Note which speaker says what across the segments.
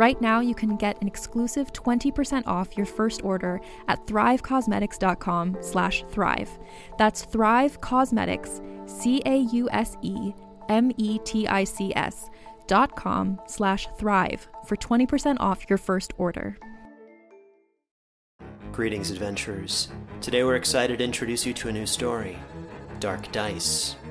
Speaker 1: Right now, you can get an exclusive 20% off your first order at thrivecausemetics.com slash thrive. That's Thrive Causemetics, C-A-U-S-E-M-E-T-I-C-S dot com slash thrive for 20% off your first order.
Speaker 2: Greetings, adventurers. Today we're excited to introduce you to a new story Dark Dice,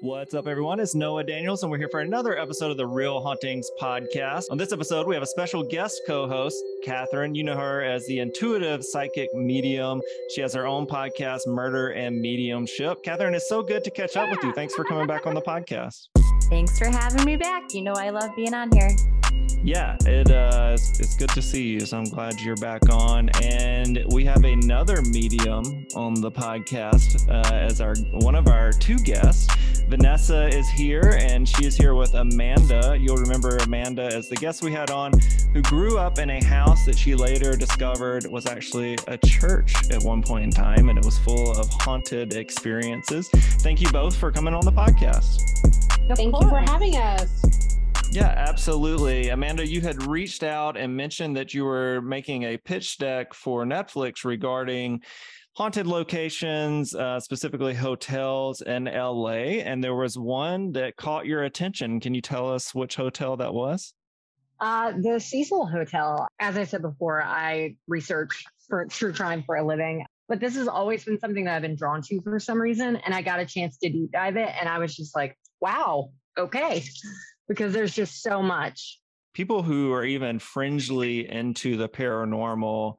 Speaker 3: What's up, everyone? It's Noah Daniels, and we're here for another episode of the Real Hauntings podcast. On this episode, we have a special guest co host, Kathryn. You know her as the intuitive psychic medium. She has her own podcast, Murder and Mediumship. Kathryn, it's so good to catch up with you. Thanks for coming back on the podcast.
Speaker 4: Thanks for having me back. You know, I love being on here.
Speaker 3: Yeah, it uh, it's, it's good to see you. So I'm glad you're back on, and we have another medium on the podcast uh, as our one of our two guests. Vanessa is here, and she is here with Amanda. You'll remember Amanda as the guest we had on, who grew up in a house that she later discovered was actually a church at one point in time, and it was full of haunted experiences. Thank you both for coming on the podcast.
Speaker 5: Thank you for having us.
Speaker 3: Yeah, absolutely. Amanda, you had reached out and mentioned that you were making a pitch deck for Netflix regarding haunted locations, uh, specifically hotels in LA. And there was one that caught your attention. Can you tell us which hotel that was?
Speaker 5: Uh, the Cecil Hotel. As I said before, I research for true crime for a living, but this has always been something that I've been drawn to for some reason. And I got a chance to deep dive it, and I was just like, wow, okay because there's just so much.
Speaker 3: People who are even fringely into the paranormal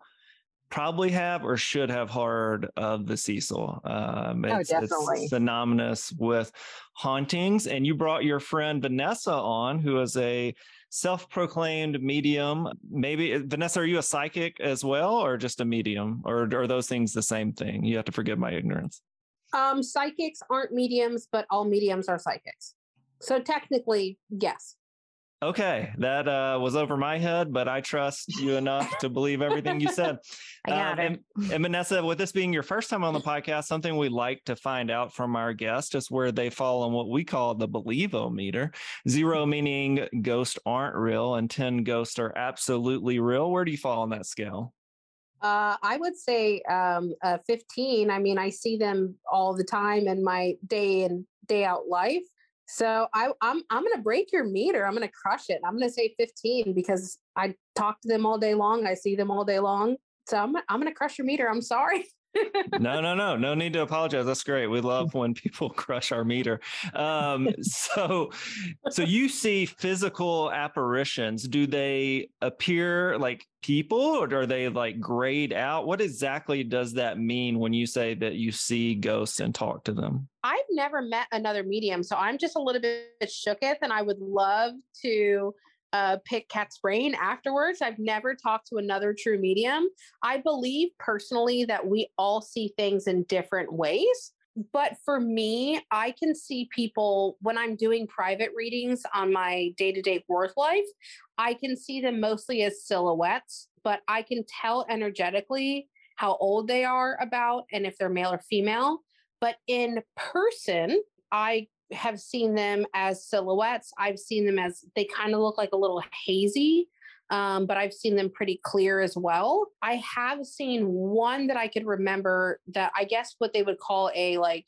Speaker 3: probably have or should have heard of the Cecil. Um,
Speaker 5: oh, it's, oh, definitely.
Speaker 3: It's synonymous with hauntings. And you brought your friend Vanessa on, who is a self-proclaimed medium. Maybe Vanessa, are you a psychic as well, or just a medium, or are those things the same thing? You have to forgive my ignorance.
Speaker 6: Um, psychics aren't mediums, but all mediums are psychics. So technically, yes.
Speaker 3: Okay, that uh, was over my head, but I trust you enough to believe everything you said.
Speaker 4: I got
Speaker 3: uh,
Speaker 4: it.
Speaker 3: And, and, Vanessa, with this being your first time on the podcast, something we like to find out from our guests is where they fall on what we call the believometer. Zero meaning ghosts aren't real, and 10 ghosts are absolutely real. Where do you fall on that scale?
Speaker 6: Uh, I would say um, uh, 15. I mean, I see them all the time in my day in day out life. So I, I'm I'm gonna break your meter. I'm gonna crush it. I'm gonna say 15 because I talk to them all day long. I see them all day long. So I'm I'm gonna crush your meter. I'm sorry.
Speaker 3: no, no, no, no need to apologize. That's great. We love when people crush our meter. Um, so, so you see physical apparitions. Do they appear like people, or are they like grayed out? What exactly does that mean when you say that you see ghosts and talk to them?
Speaker 6: I've never met another medium, so I'm just a little bit shooketh, and I would love to uh, pick Kat's brain afterwards. I've never talked to another true medium. I believe personally that we all see things in different ways. But for me, I can see people when I'm doing private readings on my day to day work life, I can see them mostly as silhouettes, but I can tell energetically how old they are about and if they're male or female. But in person, I have seen them as silhouettes. I've seen them as they kind of look like a little hazy, um, but I've seen them pretty clear as well. I have seen one that I could remember that I guess what they would call a like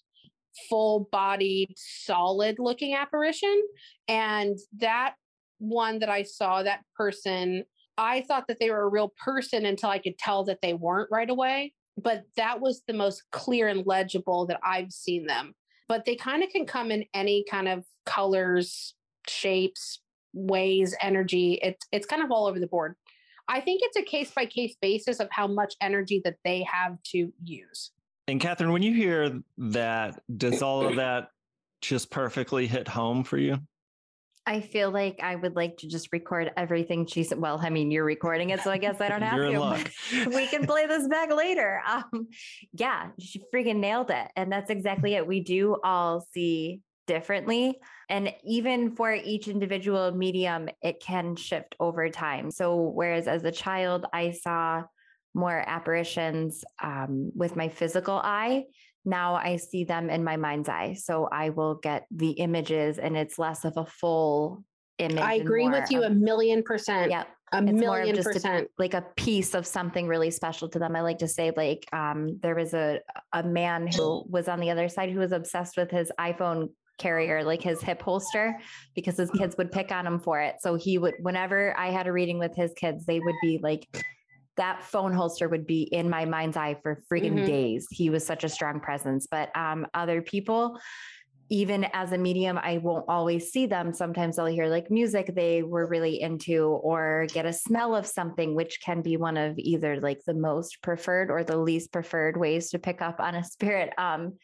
Speaker 6: full bodied, solid looking apparition. And that one that I saw, that person, I thought that they were a real person until I could tell that they weren't right away. But that was the most clear and legible that I've seen them but they kind of can come in any kind of colors, shapes, ways, energy. It's it's kind of all over the board. I think it's a case by case basis of how much energy that they have to use.
Speaker 3: And Kathryn, when you hear that, does all of that just perfectly hit home for you?
Speaker 4: I feel like I would like to just record everything she said. Well, I mean, you're recording it, so I guess I don't have to. we can play this back later. Um, yeah, she freaking nailed it. And that's exactly it. We do all see differently. And even for each individual medium, it can shift over time. So, whereas as a child, I saw more apparitions um, with my physical eye, now I see them in my mind's eye. So I will get the images and it's less of a full image.
Speaker 6: I agree with you of, a million percent.
Speaker 4: Yeah.
Speaker 6: A it's million percent.
Speaker 4: A, like a piece of something really special to them. I like to say, like, um, there was a a man who was on the other side who was obsessed with his iPhone carrier, like his hip holster, because his kids would pick on him for it. So he would, whenever I had a reading with his kids, they would be like that phone holster would be in my mind's eye for freaking mm-hmm. days. He was such a strong presence. But um, other people, even as a medium, I won't always see them. Sometimes I'll hear like music they were really into or get a smell of something, which can be one of either like the most preferred or the least preferred ways to pick up on a spirit. Um,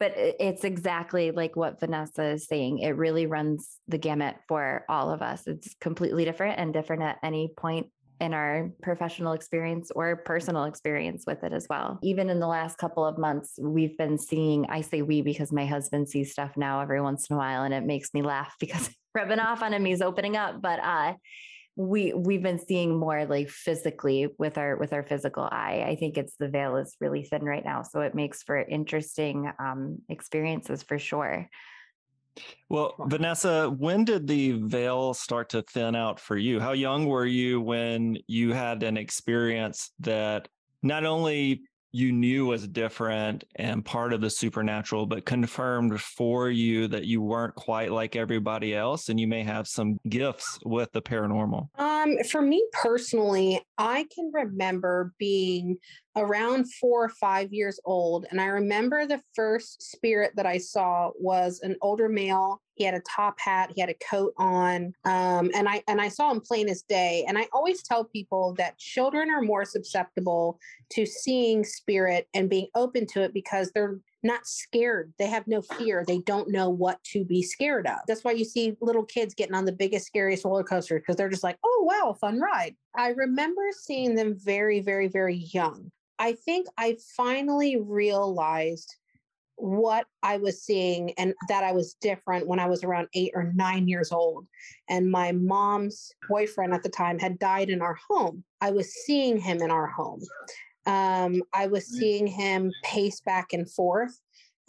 Speaker 4: but it's exactly like what Vanessa is saying. It really runs the gamut for all of us. It's completely different and different at any point in our professional experience or personal experience with it as well. Even in the last couple of months, we've been seeing, I say we because my husband sees stuff now every once in a while and it makes me laugh because rubbing off on him, he's opening up. But uh we we've been seeing more like physically with our with our physical eye. I think it's the veil is really thin right now. So it makes for interesting um experiences for sure.
Speaker 3: Well, Vanessa, when did the veil start to thin out for you? How young were you when you had an experience that not only you knew was different and part of the supernatural, but confirmed for you that you weren't quite like everybody else and you may have some gifts with the paranormal?
Speaker 6: Um, for me personally, I can remember being around four or five years old. And I remember the first spirit that I saw was an older male. He had a top hat, he had a coat on, um, and I and I saw him plain as day. And I always tell people that children are more susceptible to seeing spirit and being open to it because they're not scared. They have no fear. They don't know what to be scared of. That's why you see little kids getting on the biggest, scariest roller coaster because they're just like, oh, wow, fun ride. I remember seeing them very, very, very young. I think I finally realized what I was seeing and that I was different when I was around eight or nine years old. And my mom's boyfriend at the time had died in our home. I was seeing him in our home. Um, I was seeing him pace back and forth.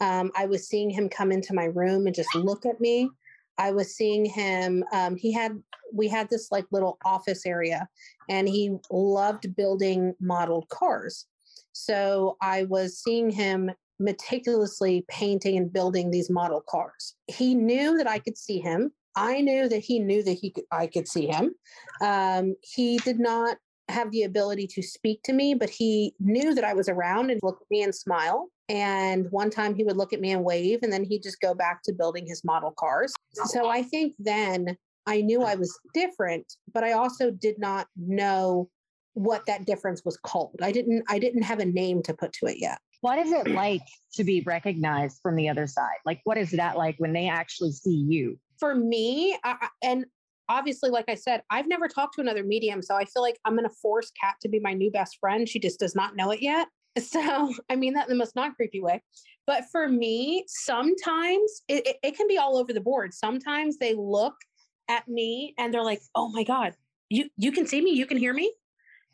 Speaker 6: Um, I was seeing him come into my room and just look at me. I was seeing him. Um, he had we had this like little office area, and he loved building modeled cars. So I was seeing him meticulously painting and building these model cars. He knew that I could see him. I knew that he knew that he could, I could see him. Um, he did not have the ability to speak to me, but he knew that I was around and look at me and smile. And one time he would look at me and wave, and then he'd just go back to building his model cars. So I think then I knew I was different, but I also did not know what that difference was called. I didn't I didn't have a name to put to it yet.
Speaker 5: What is it like to be recognized from the other side? Like what is that like when they actually see you?
Speaker 6: For me, I, and obviously, like I said, I've never talked to another medium. So I feel like I'm going to force Kat to be my new best friend. She just does not know it yet. So I mean that in the most non creepy way. But for me, sometimes it, it, it, can be all over the board. Sometimes they look at me and they're like, oh my God, you you can see me, you can hear me.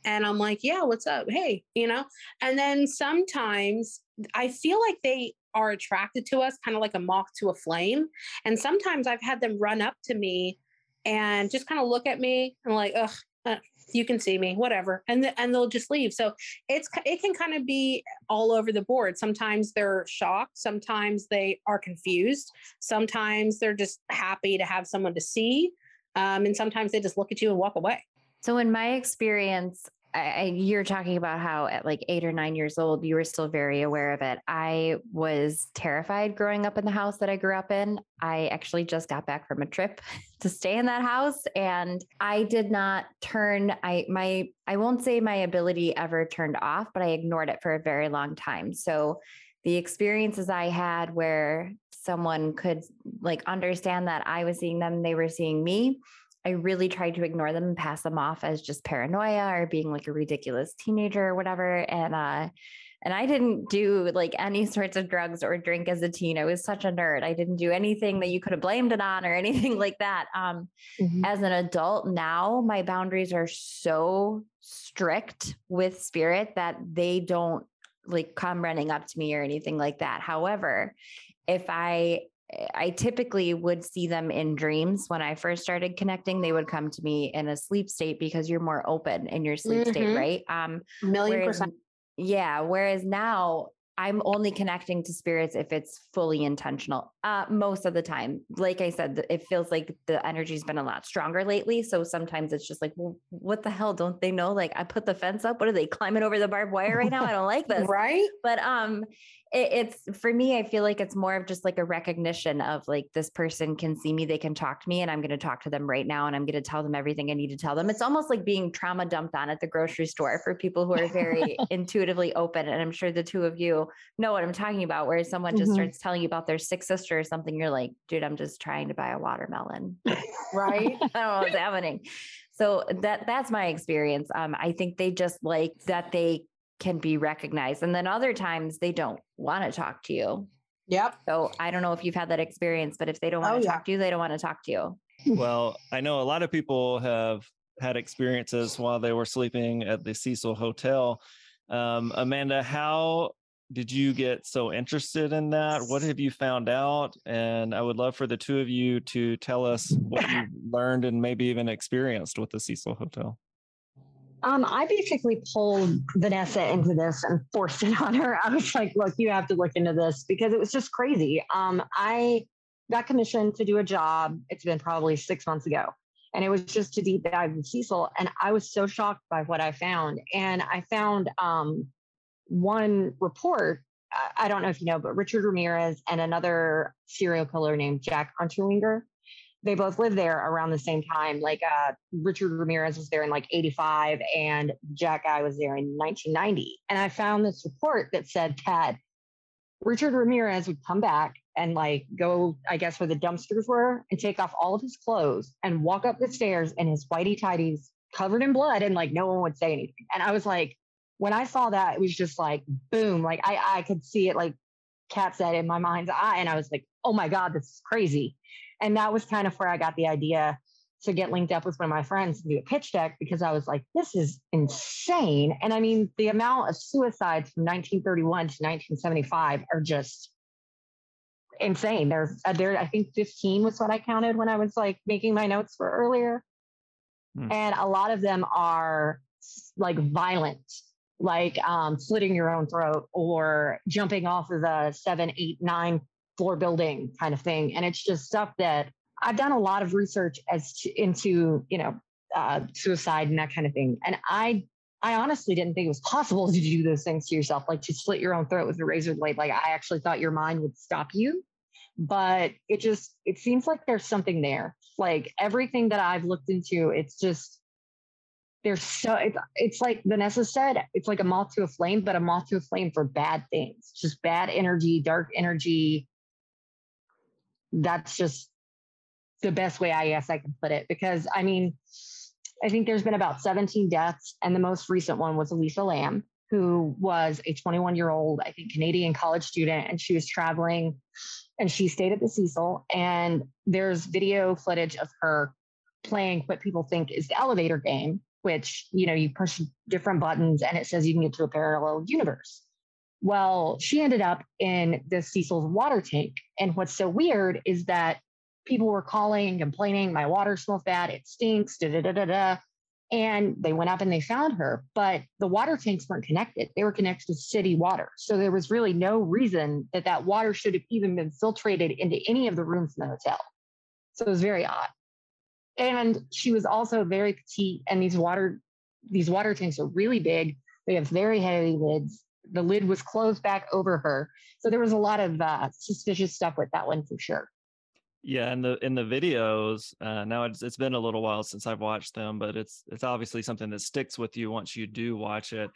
Speaker 6: And I'm like, yeah, what's up? Hey, you know? And then sometimes I feel like they are attracted to us, kind of like a moth to a flame. And sometimes I've had them run up to me and just kind of look at me and like, ugh, uh, you can see me, whatever, and th- and they'll just leave. So it's it can kind of be all over the board. Sometimes they're shocked, sometimes they are confused, sometimes they're just happy to have someone to see, um, and sometimes they just look at you and walk away.
Speaker 4: So in my experience, I, you're talking about how at like eight or nine years old, you were still very aware of it. I was terrified growing up in the house that I grew up in. I actually just got back from a trip to stay in that house and I did not turn I my I won't say my ability ever turned off, but I ignored it for a very long time. So the experiences I had where someone could like understand that I was seeing them, they were seeing me I really tried to ignore them and pass them off as just paranoia or being like a ridiculous teenager or whatever. And uh and I didn't do like any sorts of drugs or drink as a teen. I was such a nerd. I didn't do anything that you could have blamed it on or anything like that. Um, mm-hmm. As an adult now, my boundaries are so strict with spirit that they don't like come running up to me or anything like that. However, if I I typically would see them in dreams when I first started connecting. They would come to me in a sleep state because you're more open in your sleep mm-hmm. state, right? Um,
Speaker 6: million whereas, percent.
Speaker 4: Yeah. Whereas now I'm only connecting to spirits if it's fully intentional. Uh, most of the time, like I said, it feels like the energy's been a lot stronger lately. So sometimes it's just like, well, what the hell? Don't they know? Like I put the fence up. What are they climbing over the barbed wire right now? I don't like this.
Speaker 6: right.
Speaker 4: But um, it, it's for me, I feel like it's more of just like a recognition of like this person can see me, they can talk to me, and I'm going to talk to them right now, and I'm going to tell them everything I need to tell them. It's almost like being trauma dumped on at the grocery store for people who are very intuitively open. And I'm sure the two of you know what I'm talking about, where someone just mm-hmm. starts telling you about their sick sister or something, you're like, dude, I'm just trying to buy a watermelon.
Speaker 6: right.
Speaker 4: I don't know what's happening. So that that's my experience. Um, I think they just like that they can be recognized. And then other times they don't want to talk to you.
Speaker 6: Yep.
Speaker 4: So I don't know if you've had that experience, but if they don't want oh, to yeah. talk to you, they don't want to talk to you.
Speaker 3: Well, I know a lot of people have had experiences while they were sleeping at the Cecil Hotel. Um, Amanda, how did you get so interested in that? What have you found out? And I would love for the two of you to tell us what you learned and maybe even experienced with the Cecil Hotel.
Speaker 5: Um, I basically pulled Vanessa into this and forced it on her. I was like, look, you have to look into this because it was just crazy. Um, I got commissioned to do a job. It's been probably six months ago. And it was just to deep dive in Cecil. And I was so shocked by what I found. And I found um, one report. I don't know if you know, but Richard Ramirez and another serial killer named Jack Unterweger they both lived there around the same time. Like uh, Richard Ramirez was there in like 85 and Jack Guy was there in 1990. And I found this report that said that Richard Ramirez would come back and like go, I guess, where the dumpsters were and take off all of his clothes and walk up the stairs in his whitey tidies covered in blood and like no one would say anything. And I was like, when I saw that, it was just like boom, like I, I could see it like Kat said in my mind's eye. And I was like, oh my God, this is crazy. And that was kind of where I got the idea to get linked up with one of my friends to do a pitch deck because I was like, this is insane. And I mean, the amount of suicides from 1931 to 1975 are just insane. There's uh, there, I think 15 was what I counted when I was like making my notes for earlier. Hmm. And a lot of them are like violent, like um, slitting your own throat or jumping off of the seven, eight, nine floor building kind of thing. And it's just stuff that I've done a lot of research as to, into, you know, uh, suicide and that kind of thing. And I, I honestly didn't think it was possible to do those things to yourself, like to slit your own throat with a razor blade. Like I actually thought your mind would stop you, but it just it seems like there's something there. Like everything that I've looked into, it's just there's so it's, it's like Vanessa said, it's like a moth to a flame, but a moth to a flame for bad things, just bad energy, dark energy. That's just the best way I guess I can put it. Because I mean, I think there's been about 17 deaths, and the most recent one was Elisa Lam, who was a 21 year old, I think, Canadian college student, and she was traveling and she stayed at the Cecil. And there's video footage of her playing what people think is the elevator game, which, you know, you push different buttons and it says you can get to a parallel universe. Well, she ended up in the Cecil's water tank. And what's so weird is that people were calling, and complaining, my water smells bad, it stinks, da da da da da. And they went up and they found her, but the water tanks weren't connected. They were connected to city water. So there was really no reason that that water should have even been filtrated into any of the rooms in the hotel. So it was very odd. And she was also very petite, and these water these water tanks are really big. They have very heavy lids. The lid was closed back over her, so there was a lot of uh, suspicious stuff with that one for sure.
Speaker 3: Yeah, in the in the videos, uh, now it's it's been a little while since I've watched them, but it's it's obviously something that sticks with you once you do watch it.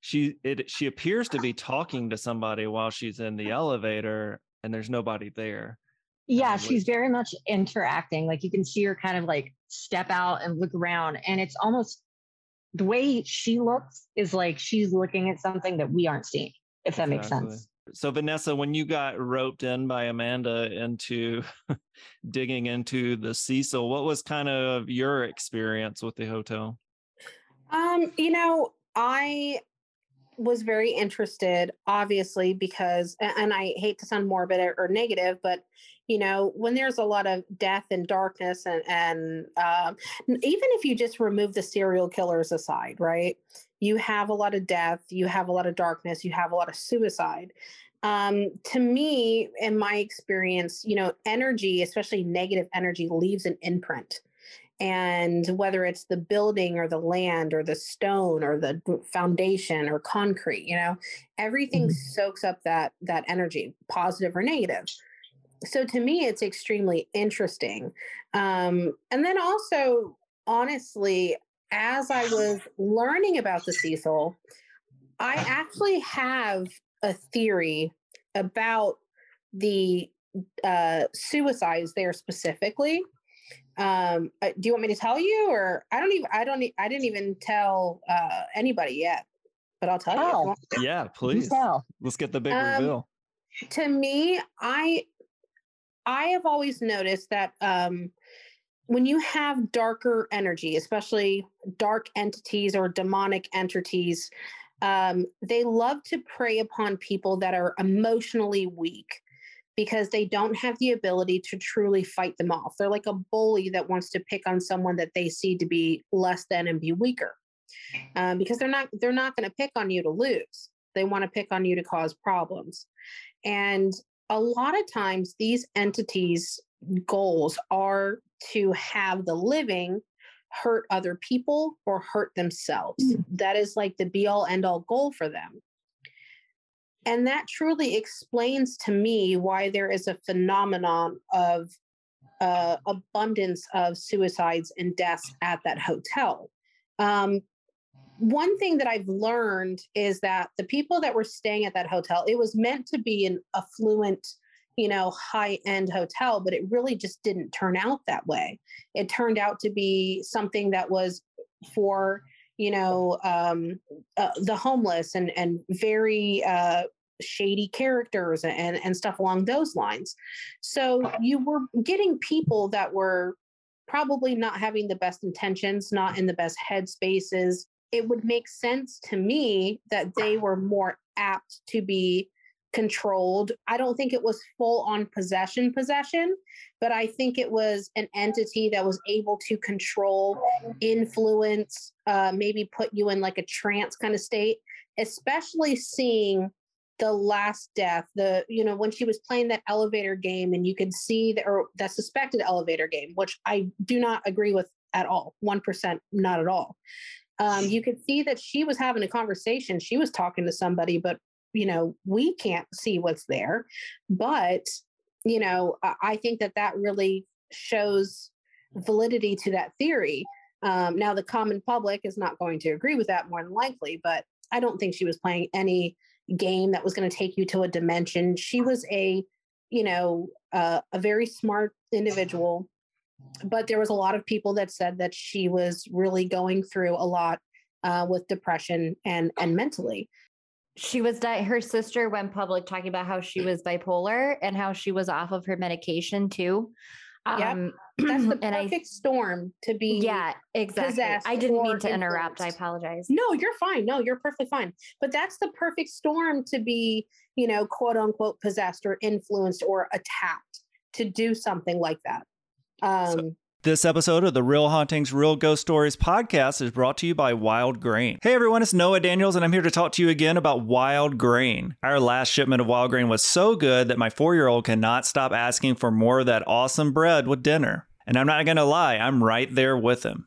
Speaker 3: She it she appears to be talking to somebody while she's in the elevator, and there's nobody there.
Speaker 5: Yeah,
Speaker 3: Um,
Speaker 5: she's very much interacting. Like you can see her kind of like step out and look around, and it's almost the way she looks is like she's looking at something that we aren't seeing. If that makes sense.
Speaker 3: So Vanessa, when you got roped in by Amanda into digging into the Cecil, what was kind of your experience with the hotel?
Speaker 6: Um, you know, I was very interested, obviously, because, and I hate to sound morbid or, or negative, but you know, when there's a lot of death and darkness, and and um, even if you just remove the serial killers aside, right? You have a lot of death, you have a lot of darkness, you have a lot of suicide. Um, to me, in my experience, you know, energy, especially negative energy, leaves an imprint and whether it's the building or the land or the stone or the foundation or concrete you know everything
Speaker 5: Mhm.
Speaker 6: soaks up that that energy positive or negative so to me it's extremely interesting um and then also honestly as i was learning about the cecil i actually have a theory about the uh suicides there specifically um uh, do you want me to tell you or i don't even i don't i didn't even tell uh anybody yet but i'll tell you you
Speaker 5: Oh.
Speaker 3: Yeah, please.
Speaker 5: tell.
Speaker 3: Let's get the big
Speaker 6: Um,
Speaker 3: reveal.
Speaker 6: to me i i have always noticed that um when you have darker energy especially dark entities or demonic entities um they love to prey upon people that are emotionally weak because they don't have the ability to truly fight them off. They're like a bully that wants to pick on someone that they see to be less than and be weaker um, because they're not they're not going to pick on you to lose. They want to pick on you to cause problems. And a lot of times, these entities' goals are to have the living hurt other people or hurt themselves. That is like the be all end all goal for them. And that truly explains to me why there is a phenomenon of uh, abundance of suicides and deaths at that hotel. Um, one thing that I've learned is that the people that were staying at that hotel, it was meant to be an affluent, you know, high end hotel, but it really just didn't turn out that way. It turned out to be something that was for, you know, um, uh, the homeless and and very uh, shady characters and and stuff along those lines. So you were getting people that were probably not having the best intentions, not in the best headspaces. It would make sense to me that they were more apt to be controlled. I don't think it was full on possession possession, but I think it was an entity that was able to control, influence, uh, maybe put you in like a trance kind of state, especially seeing the last death the you know when she was playing that elevator game and you could see the or that suspected elevator game which i do not agree with at all 1% not at all um, you could see that she was having a conversation. She was talking to somebody but you know we can't see what's there. But you know i think that that really shows validity to that theory. Um, now the common public is not going to agree with that more than likely but i don't think she was playing any game that was going to take you to a dimension. She was a you know uh, a very smart individual but there was a lot of people that said that she was really going through a lot uh, with depression and and mentally.
Speaker 4: She was di- her sister went public talking about how she was bipolar and how she was off of her medication too.
Speaker 6: Um that's the
Speaker 4: and
Speaker 6: perfect
Speaker 4: I,
Speaker 6: storm to be
Speaker 4: yeah exactly. i didn't mean to interrupt i apologize.
Speaker 6: No you're fine. No you're perfectly fine. But that's the perfect storm to be you know quote unquote possessed or influenced or attacked to do something like that um
Speaker 3: This episode of the Real Hauntings, Real Ghost Stories podcast is brought to you by Wild Grain. Hey everyone, it's Noah Daniels, and I'm here to talk to you again about Wild Grain. Our last shipment of Wild Grain was so good that my four year old cannot stop asking for more of that awesome bread with dinner. And I'm not gonna lie, I'm right there with him.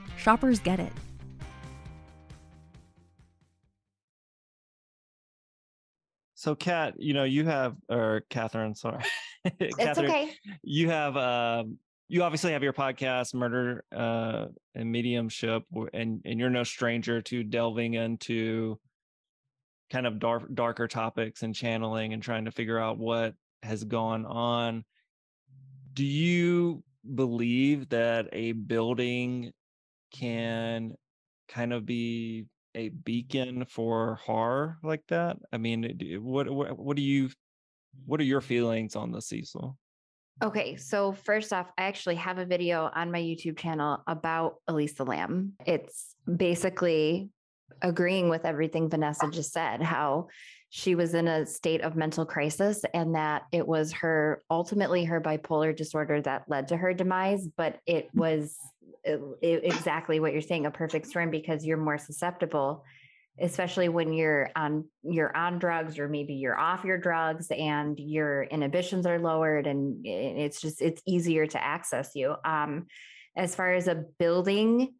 Speaker 1: Shoppers get it.
Speaker 7: So, Kat, you know, you have, or Kathryn, sorry.
Speaker 4: it's
Speaker 7: Kathryn,
Speaker 4: okay
Speaker 7: you have um you obviously have your podcast murder uh and mediumship and and you're no stranger to delving into kind of dark darker topics and channeling and trying to figure out what has gone on do you believe that a building can kind of be a beacon for horror like that i mean what what, what do you what are your feelings on the Cecil?
Speaker 4: Okay, so first off, I actually have a video on my YouTube channel about Elisa Lam. It's basically agreeing with everything Vanessa just said, how she was in a state of mental crisis and that it was her ultimately her bipolar disorder that led to her demise, but it was uh, it- exactly what you're saying a perfect storm because you're more susceptible especially when you're on you're on drugs or maybe you're off your drugs and your inhibitions are lowered and it's just it's easier to access you. Um as far as a building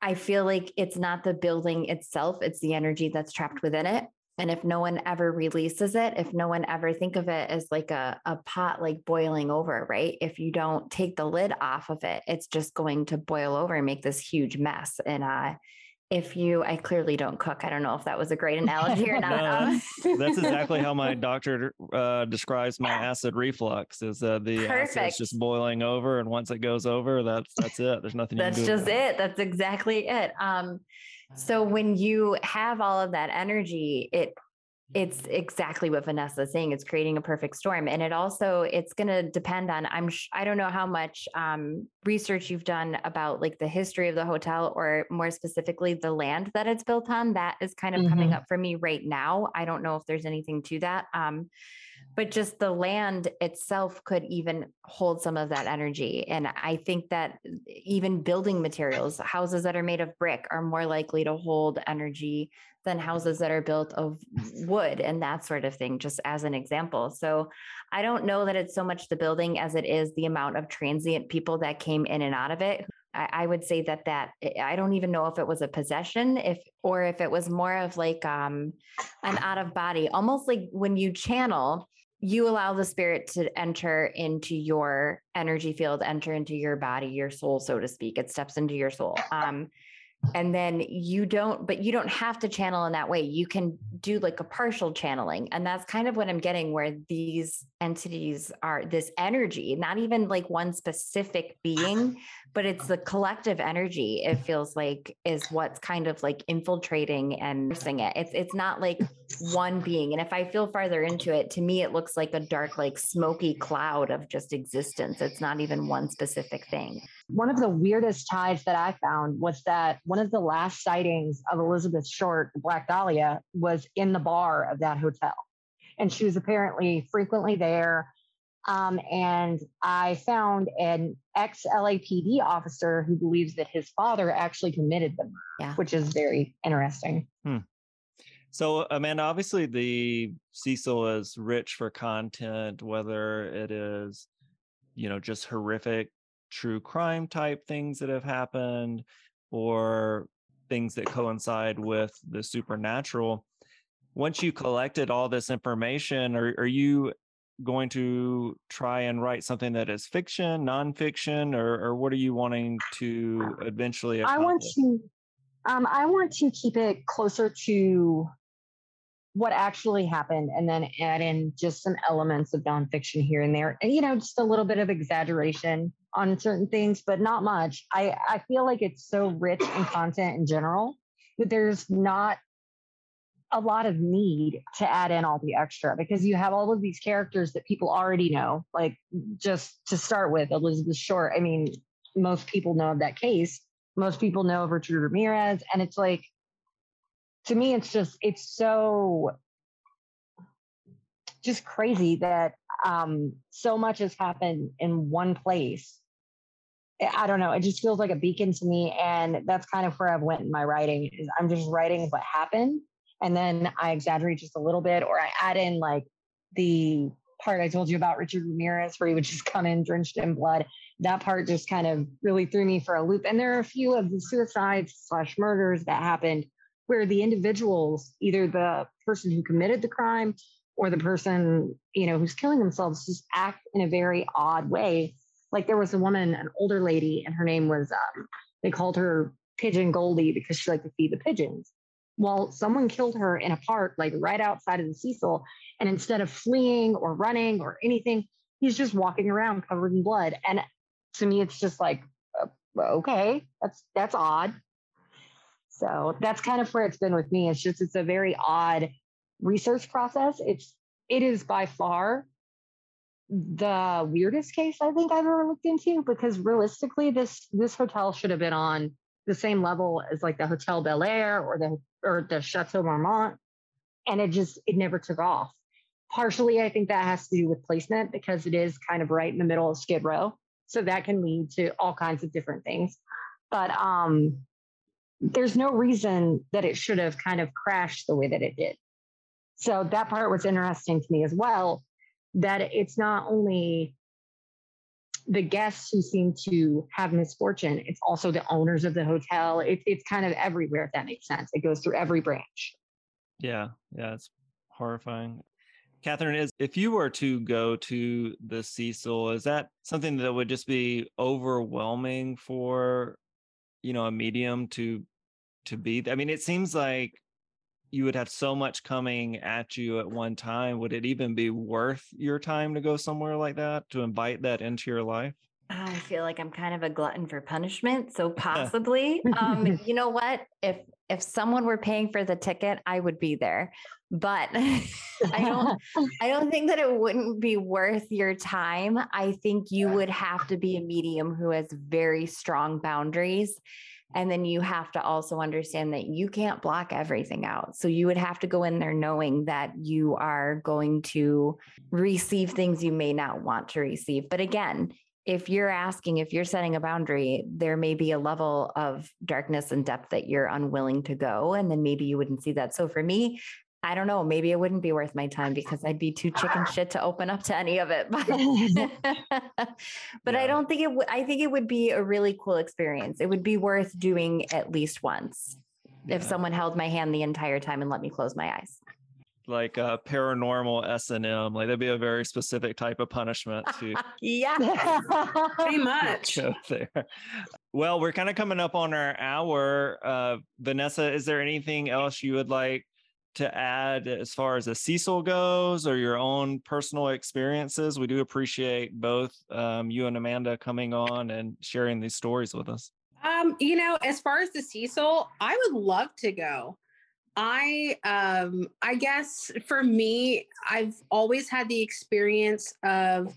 Speaker 4: i feel like it's not the building itself it's the energy that's trapped within it and if no one ever releases it if no one ever think of it as like a, a pot like boiling over right? If you don't take the lid off of it it's just going to boil over and make this huge mess. And uh if you i clearly don't cook. I don't know if that was a great analogy or not.
Speaker 3: no, that's exactly how my doctor uh, describes my acid reflux is uh, the
Speaker 4: Perfect.
Speaker 3: acid's just boiling over and once it goes over that's that's it. There's nothing
Speaker 4: that's just it. That's exactly it. Um so when you have all of that energy it it's exactly what Vanessa is saying. It's creating a perfect storm, and it also it's going to depend on. I'm sh- I don't know how much um, research you've done about like the history of the hotel, or more specifically the land that it's built on. That is kind of mm-hmm. coming up for me right now. I don't know if there's anything to that. Um, but just the land itself could even hold some of that energy. And I think that even building materials, houses that are made of brick, are more likely to hold energy than houses that are built of wood and that sort of thing, just as an example. So I don't know that it's so much the building as it is the amount of transient people that came in and out of it. I, I would say that that eh, I don't even know if it was a possession, if or if it was more of like um, an out of body, almost like when you channel you allow the spirit to enter into your energy field, enter into your body, your soul, so to speak. It steps into your soul. Um, and then you don't but you don't have to channel in that way you can do like a partial channeling and that's kind of what i'm getting where these entities are this energy not even like one specific being but it's the collective energy it feels like is what's kind of like infiltrating and nursing it it's it's not like one being and if i feel farther into it to me it looks like a dark like smoky cloud of just existence it's not even one specific thing
Speaker 5: one of the weirdest ties that I found was that one of the last sightings of Elizabeth Short, Black Dahlia, was in the bar of that hotel. And she was apparently frequently there. Um, and I found an ex LAPD officer who believes that his father actually committed them, yeah. which is very interesting.
Speaker 3: Hmm. So, Amanda, obviously the Cecil is rich for content, whether it is, you know, just horrific true crime type things that have happened or things that coincide with the supernatural. Once you collected all this information, are, are you going to try and write something that is fiction, nonfiction, or, or what are you wanting to eventually?
Speaker 5: Accomplish? I want to, um, I want to keep it closer to what actually happened and then add in just some elements of nonfiction here and there and you know just a little bit of exaggeration on certain things, but not much. I, I feel like it's so rich in content in general that there's not a lot of need to add in all the extra because you have all of these characters that people already know. Like just to start with, Elizabeth Short. I mean, most people know of that case. Most people know of Richard Ramirez. And it's like, to me, it's just, it's so just crazy that um, so much has happened in one place I don't know. It just feels like a beacon to me, and that's kind of where I've went in my writing. Is I'm just writing what happened, and then I exaggerate just a little bit, or I add in like the part I told you about Richard Ramirez, where he would just come in drenched in blood. That part just kind of really threw me for a loop. And there are a few of the suicides slash murders that happened where the individuals, either the person who committed the crime or the person you know who's killing themselves, just act in a very odd way like there was a woman, an older lady, and her name was um, they called her Pigeon Goldie because she liked to feed the pigeons. Well, someone killed her in a park, like right outside of the Cecil, and instead of fleeing or running or anything, he's just walking around covered in blood. And to me, it's just like, uh, okay, that's that's odd. So that's kind of where it's been with me. It's just it's a very odd research process. It's it is by far the weirdest case I think I've ever looked into because realistically, this this hotel should have been on the same level as like the Hotel Bel Air or the or the Chateau Marmont, and it just it never took off. Partially, I think that has to do with placement because it is kind of right in the middle of Skid Row, so that can lead to all kinds of different things. But um, there's no reason that it should have kind of crashed the way that it did. So that part was interesting to me as well that it's not only the guests who seem to have misfortune, it's also the owners of the hotel. It, it's kind of everywhere, if that makes sense. It goes through every branch.
Speaker 3: Yeah, yeah, it's horrifying. Kathryn, is if you were to go to the Cecil, is that something that would just be overwhelming for, you know, a medium to to be i mean it seems like you would have so much coming at you at one time would it even be worth your time to go somewhere like that to invite that into your life
Speaker 4: I feel like I'm kind of a glutton for punishment, so possibly. um, you know what? If if someone were paying for the ticket, I would be there. But I don't I don't think that it wouldn't be worth your time. I think you would have to be a medium who has very strong boundaries. And then you have to also understand that you can't block everything out. So you would have to go in there knowing that you are going to receive things you may not want to receive. But again, if you're asking, if you're setting a boundary, there may be a level of darkness and depth that you're unwilling to go. And then maybe you wouldn't see that. So for me, I don't know, maybe it wouldn't be worth my time because I'd be too chicken shit to open up to any of it. But, but yeah. I don't think it would, I think it would be a really cool experience. It would be worth doing at least once yeah. if someone held my hand the entire time and let me close my eyes
Speaker 3: like a paranormal S&M. Like that'd be a very specific type of punishment to
Speaker 4: Yeah.
Speaker 6: Pretty much.
Speaker 3: Go there. Well, we're kind of coming up on our hour. Uh, Vanessa, is there anything else you would like to add as far as the Cecil goes or your own personal experiences? We do appreciate both um, you and Amanda coming on and sharing these stories with us.
Speaker 6: Um, you know, as far as the Cecil, I would love to go. I um I guess for me I've always had the experience of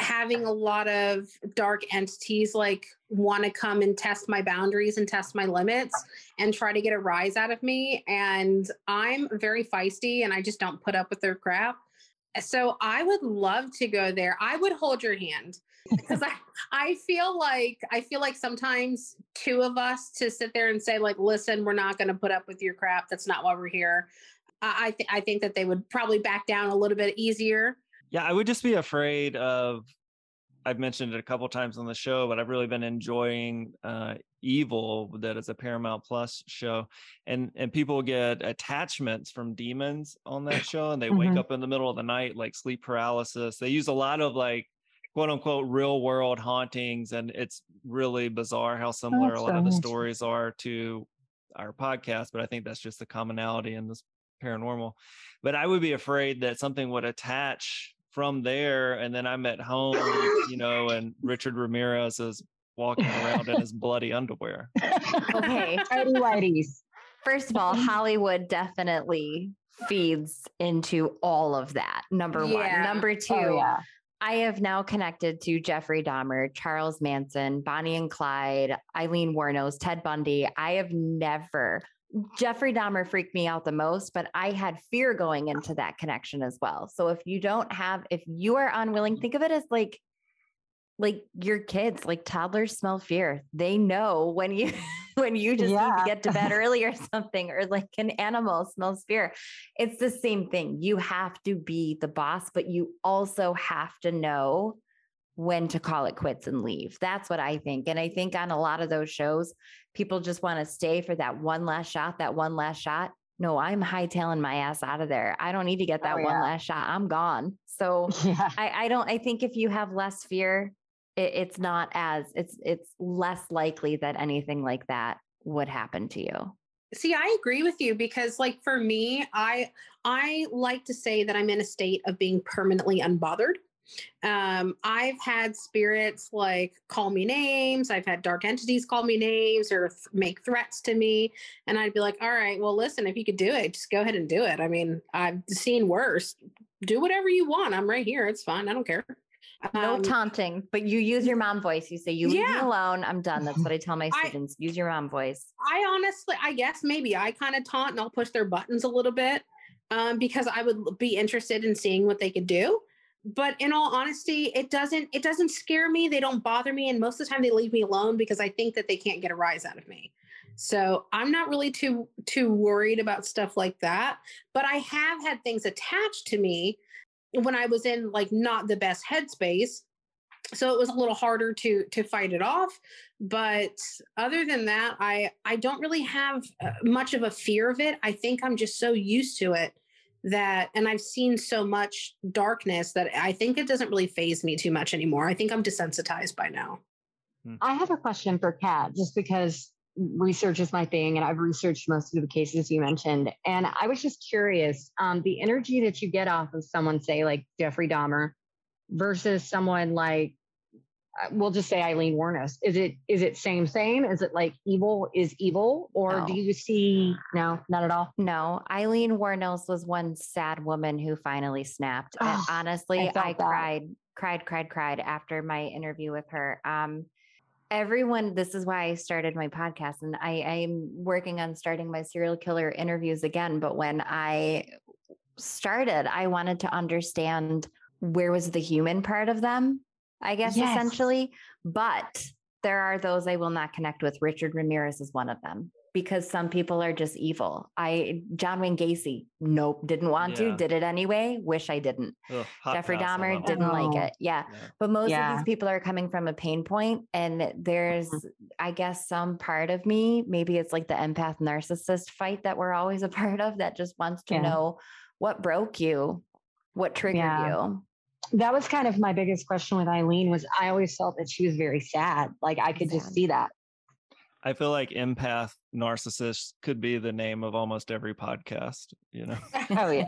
Speaker 6: having a lot of dark entities like want to come and test my boundaries and test my limits and try to get a rise out of me and I'm very feisty and I just don't put up with their crap. So I would love to go there. I would hold your hand because I, I feel like I feel like sometimes two of us to sit there and say like, listen, we're not going to put up with your crap. That's not why we're here. I th- I think that they would probably back down a little bit easier.
Speaker 3: Yeah, I would just be afraid of. I've mentioned it a couple times on the show, but I've really been enjoying uh, Evil, that is a Paramount Plus show, and and people get attachments from demons on that show, and they mm-hmm. wake up in the middle of the night like sleep paralysis. They use a lot of like quote unquote real world hauntings and it's really bizarre how similar a lot of the stories are to our podcast but i think that's just the commonality in this paranormal but i would be afraid that something would attach from there and then i'm at home you know and richard ramirez is walking around in his bloody underwear
Speaker 4: okay
Speaker 5: tidy whities
Speaker 4: first of all hollywood definitely feeds into all of that number yeah. one number oh, two oh, yeah. I have now connected to Jeffrey Dahmer, Charles Manson, Bonnie and Clyde, Eileen Wuornos, Ted Bundy. I have never, Jeffrey Dahmer freaked me out the most, but I had fear going into that connection as well. So if you don't have, if you are unwilling, think of it as like like your kids, like toddlers smell fear. They know when you when you just yeah. need to get to bed early or something, or like an animal smells fear. It's the same thing. You have to be the boss, but you also have to know when to call it quits and leave. That's what I think. And I think on a lot of those shows, people just want to stay for that one last shot, that one last shot. No, I'm hightailing my ass out of there. I don't need to get oh, that oh, yeah. one last shot. I'm gone. So yeah. I, I don't, I think if you have less fear, it, it's not as it's it's less likely that anything like that would happen to you
Speaker 6: see i agree with you because like for me i i like to say that i'm in a state of being permanently unbothered um, I've had spirits like call me names. I've had dark entities call me names or th- make threats to me. And I'd be like, all right, well, listen, if you could do it, just go ahead and do it. I mean, I've seen worse. Do whatever you want. I'm right here. It's fine. I don't care.
Speaker 4: No um, taunting, but you use your mom voice. You say, "You leave yeah. me alone. I'm done." That's what I tell my students. I, use your mom voice.
Speaker 6: I honestly, I guess maybe I kind of taunt and I'll push their buttons a little bit um, because I would be interested in seeing what they could do. But in all honesty, it doesn't it doesn't scare me. They don't bother me, and most of the time they leave me alone because I think that they can't get a rise out of me. So I'm not really too too worried about stuff like that. But I have had things attached to me when I was in like not the best headspace. So it was a little harder to to fight it off, but other than that, I I don't really have uh, much of a fear of it. I think I'm just so used to it that and I've seen so much darkness that I think it doesn't really phase me too much anymore. I think I'm desensitized by now.
Speaker 5: Hmm. I have a question for Kat, just because research is my thing, and I've researched most of the cases you mentioned. And I was just curious um, the energy that you get off of someone, say, like Jeffrey Dahmer, versus someone like we'll just say Eileen Wuornos. Is it is it same same? Is it like evil is evil, or
Speaker 4: No.
Speaker 5: do you see no, not at all?
Speaker 4: No, Eileen Wuornos was one sad woman who finally snapped. And
Speaker 5: Oh,
Speaker 4: honestly,
Speaker 5: I
Speaker 4: I, cried, cried, cried, cried after my interview with her. Um, everyone, this is why I started my podcast, and I I'm working on starting my serial killer interviews again. But when I started, I wanted to understand where was the human part of them, I guess,
Speaker 5: Yes.
Speaker 4: essentially. But there are those I will not connect with. Richard Ramirez is one of them because some people are just evil. I John Wayne Gacy, nope, didn't want
Speaker 3: Yeah.
Speaker 4: to, did it anyway. Wish I didn't.
Speaker 3: Ugh,
Speaker 4: Jeffrey Dahmer didn't like it. Yeah.
Speaker 3: Yeah.
Speaker 4: But most of these people are coming from a pain point, and there's, mm-hmm. I guess, some part of me, maybe it's like the empath narcissist fight that we're always a part of that just wants to
Speaker 5: Yeah.
Speaker 4: know what broke you, what triggered
Speaker 5: Yeah.
Speaker 4: you.
Speaker 5: That was kind of my biggest question with Eileen was I always felt that she was very sad. Like I could just see that.
Speaker 3: I feel like empath narcissist could be the name of almost every podcast, you know.
Speaker 5: Oh yeah.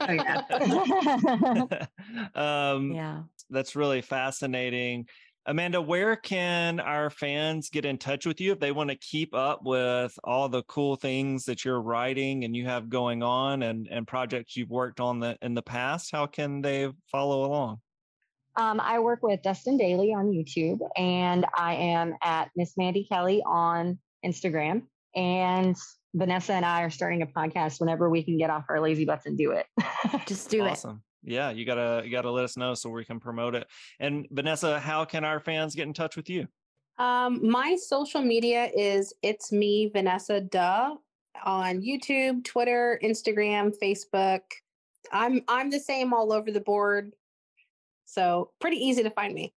Speaker 5: Oh yeah.
Speaker 3: um
Speaker 4: Yeah.
Speaker 3: that's really fascinating. Amanda, where can our fans get in touch with you if they want to keep up with all the cool things that you're writing and you have going on and, and projects you've worked on the, in the past? How can they follow along?
Speaker 5: Um, I work with Dustin Daly on YouTube, and I am at Miss Mandy Kelly on Instagram. And Vanessa and I are starting a podcast whenever we can get off our lazy butts and do it.
Speaker 4: Just do it.
Speaker 3: awesome. Yeah, you gotta you gotta let us know so we can promote it. And Vanessa, how can our fans get in touch with you?
Speaker 6: Um, my social media is it's me, Vanessa Duh, on YouTube, Twitter, Instagram, Facebook. I'm I'm the same all over the board. So pretty easy to find me.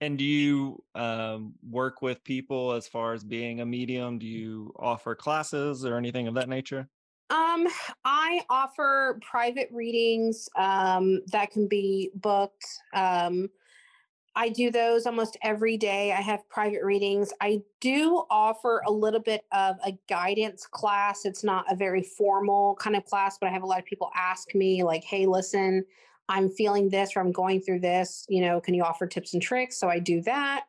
Speaker 3: And do you um, work with people as far as being a medium? Do you offer classes or anything of that nature?
Speaker 6: Um, I offer private readings um, that can be booked. Um, I do those almost every day. I have private readings. I do offer a little bit of a guidance class. It's not a very formal kind of class, but I have a lot of people ask me, like, hey, listen, I'm feeling this or I'm going through this. You know, can you offer tips and tricks? So I do that.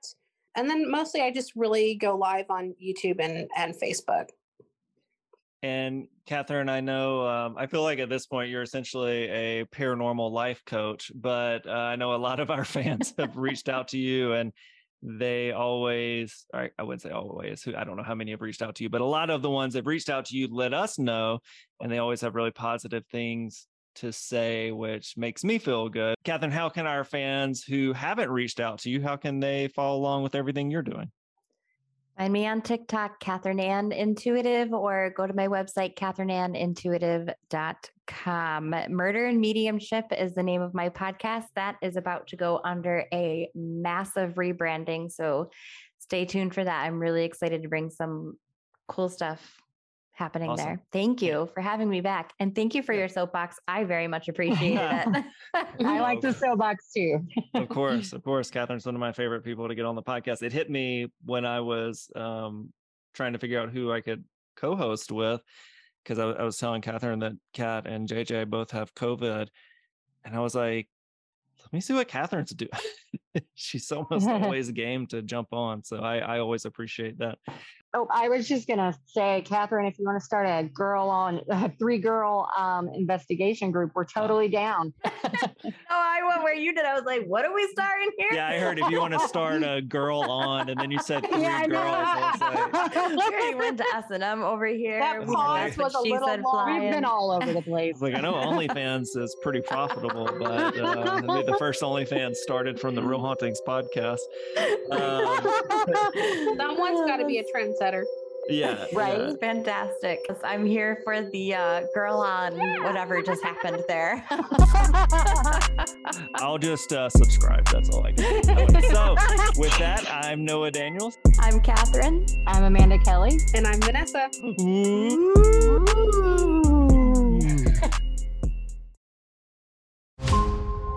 Speaker 6: And then mostly I just really go live on YouTube and, and Facebook.
Speaker 3: And Kathryn, I know um, I feel like at this point you're essentially a paranormal life coach, but uh, I know a lot of our fans have reached out to you and they always, I wouldn't say always, I don't know how many have reached out to you, but a lot of the ones that reached out to you let us know, and they always have really positive things to say, which makes me feel good. Kathryn, how can our fans who haven't reached out to you, how can they follow along with everything you're doing?
Speaker 4: Find me on TikTok, Kathryn Ann Intuitive, or go to my website, kathrynannintuitive.com. Murder and Mediumship is the name of my podcast. That is about to go under a massive rebranding. So stay tuned for that. I'm really excited to bring some cool stuff happening
Speaker 3: Awesome.
Speaker 4: there. Thank you for having me back. And thank you for your soapbox. I very much appreciated it.
Speaker 5: I like the soapbox too.
Speaker 3: of course, of course. Kathryn's one of my favorite people to get on the podcast. It hit me when I was um, trying to figure out who I could co-host with, because I was telling Kathryn that Kat and JJ both have COVID, and I was like, "Let me see what Kathryn's doing." She's almost always game to jump on, so I, I always appreciate that.
Speaker 5: Oh, I was just gonna say, Kathryn, if you want to start a girl on a three girl um, investigation group, we're totally down.
Speaker 4: oh, I went where you did. I was like, what are we starting here?
Speaker 3: Yeah, I heard if you want to start a girl on, and then you said three
Speaker 5: Yeah, I
Speaker 3: girls. I was like,
Speaker 4: we went to S and M over here.
Speaker 6: That
Speaker 4: We
Speaker 6: pause
Speaker 4: That's What
Speaker 6: was a
Speaker 4: She
Speaker 6: little
Speaker 4: Said
Speaker 6: long.
Speaker 5: We've
Speaker 4: flying.
Speaker 5: been all over the place.
Speaker 3: Like I know OnlyFans is pretty profitable, but uh, it'll the first OnlyFans started from the Real Hauntings podcast. Um,
Speaker 6: Someone's got to be a trendsetter.
Speaker 3: yeah,
Speaker 5: Right.
Speaker 3: yeah.
Speaker 4: It's fantastic. 'cause I'm here for the uh, girl on whatever just happened there.
Speaker 3: I'll just uh, subscribe. That's all I can. do. So, with that, I'm Noah Daniels.
Speaker 4: I'm Kathryn.
Speaker 5: I'm Amanda Kelly.
Speaker 6: And I'm Vanessa.